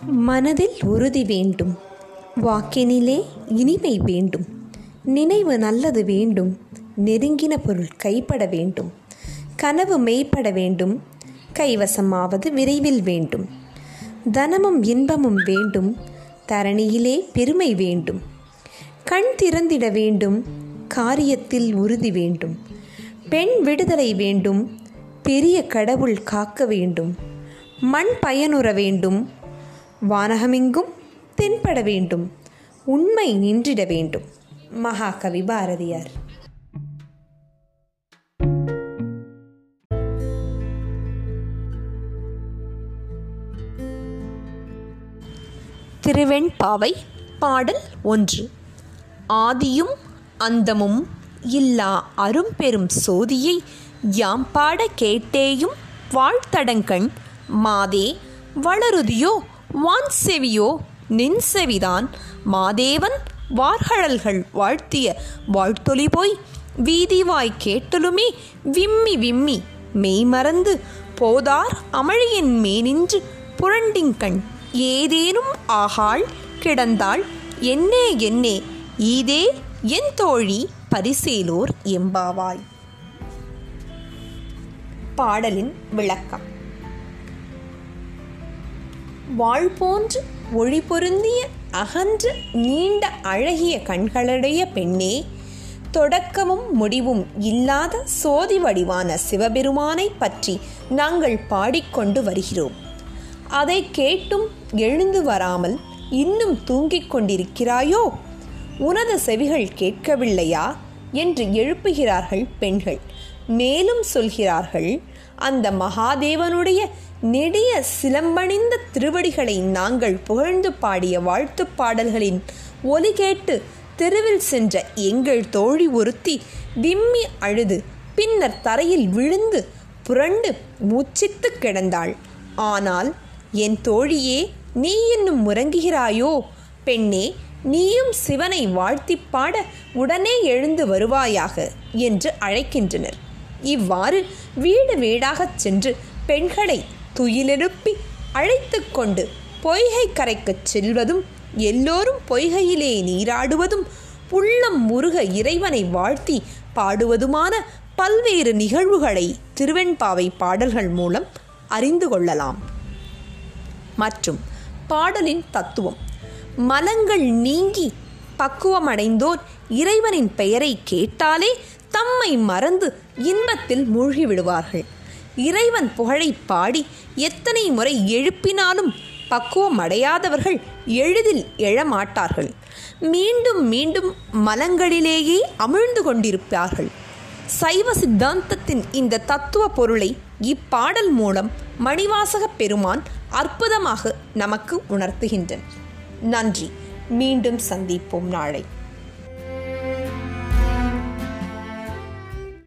மனதில் உறுதி வேண்டும். வாக்கினிலே இனிமை வேண்டும். நினைவு நல்லது வேண்டும். நெருங்கின பொருள் கைப்பட வேண்டும். கனவு மெய்ப்பட வேண்டும். கைவசமாவது விரைவில் வேண்டும். தனமும் இன்பமும் வேண்டும். தரணியிலே பெருமை வேண்டும். கண் திறந்திட வேண்டும். காரியத்தில் உறுதி வேண்டும். பெண் விடுதலை வேண்டும். பெரிய கடவுள் காக்க வேண்டும். மண் பயனுற வேண்டும். வானகமெங்கும் தென்பட வேண்டும். உண்மை நின்றிட வேண்டும். மகாகவி பாரதியார். திருவெண்பாவை பாடல் ஒன்று. ஆதியும் அந்தமும் இல்லா அரும்பெரும் சோதியை யாம் பாட கேட்டேயும் வாழ்த்தடங்கண். மாதே வளருதியோ வான் செவியோ நின் செவிதான். மாதேவன் வார்கழல்கள் வாழ்த்திய வாழ்த்தொலி போய் வீதிவாய் கேட்டலுமே விம்மி விம்மி மெய்மறந்து போதார் அமழியின் மேனின்று புரண்டிங்கண் ஏதேனும் ஆகாள் கிடந்தாள் என்னே என்னே ஈதே என் தோழி பரிசேலோர் எம்பாவாய். பாடலின் விளக்கம். வாழ் போன்று ஒளி பொருந்திய அகன்ற நீண்ட அழகிய கண்களுடைய பெண்ணே தொடக்கமும் முடிவும் இல்லாத சோதி வடிவான சிவபெருமானை பற்றி நாங்கள் பாடிக்கொண்டு வருகிறோம். அதை கேட்டும் எழுந்து வராமல் இன்னும் தூங்கிக் கொண்டிருக்கிறாயோ? உனது செவிகள் கேட்கவில்லையா? என்று எழுப்புகிறார்கள் பெண்கள். மேலும் சொல்கிறார்கள் அந்த மகாதேவனுடைய நெடிய சிலம்பணிந்த திருவடிகளை நாங்கள் புகழ்ந்து பாடிய வாழ்த்துப் பாடல்களின் ஒலி கேட்டு தெருவில் சென்ற எங்கள் தோழி ஒருத்தி விம்மி அழுது பின்னர் தரையில் விழுந்து புரண்டு மூச்சித்து கிடந்தாள். ஆனால் என் தோழியே நீ இன்னும் முறங்குகிறாயோ பெண்ணே நீயும் சிவனை வாழ்த்திப் பாட உடனே எழுந்து வருவாயாக என்று அழைக்கின்றனர். இவ்வாறு வீடு வீடாகச் சென்று பெண்களை துயிலெழுப்பி அழைத்து கொண்டு பொய்கை கரைக்குச் செல்வதும் எல்லோரும் பொய்கையிலே நீராடுவதும் உள்ளம் முருக இறைவனை வாழ்த்தி பாடுவதுமான பல்வேறு நிகழ்வுகளை திருவெண்பாவை பாடல்கள் மூலம் அறிந்து கொள்ளலாம். மற்றும் பாடலின் தத்துவம் மலங்கள் நீங்கி பக்குவமடைந்தோர் இறைவனின் பெயரை கேட்டாலே தம்மை மறந்து இன்பத்தில் மூழ்கிவிடுவார்கள். இறைவன் புகழை பாடி எத்தனை முறை எழுப்பினாலும் பக்குவம் அடையாதவர்கள் எளிதில் எழமாட்டார்கள். மீண்டும் மீண்டும் மலங்களிலேயே அமிழ்ந்து கொண்டிருப்பார்கள். சைவ சித்தாந்தத்தின் இந்த தத்துவ பொருளை இப்பாடல் மூலம் மணிவாசக பெருமான் அற்புதமாக நமக்கு உணர்த்துகின்றன நன்றி. மீண்டும் சந்திப்போம் நாளை.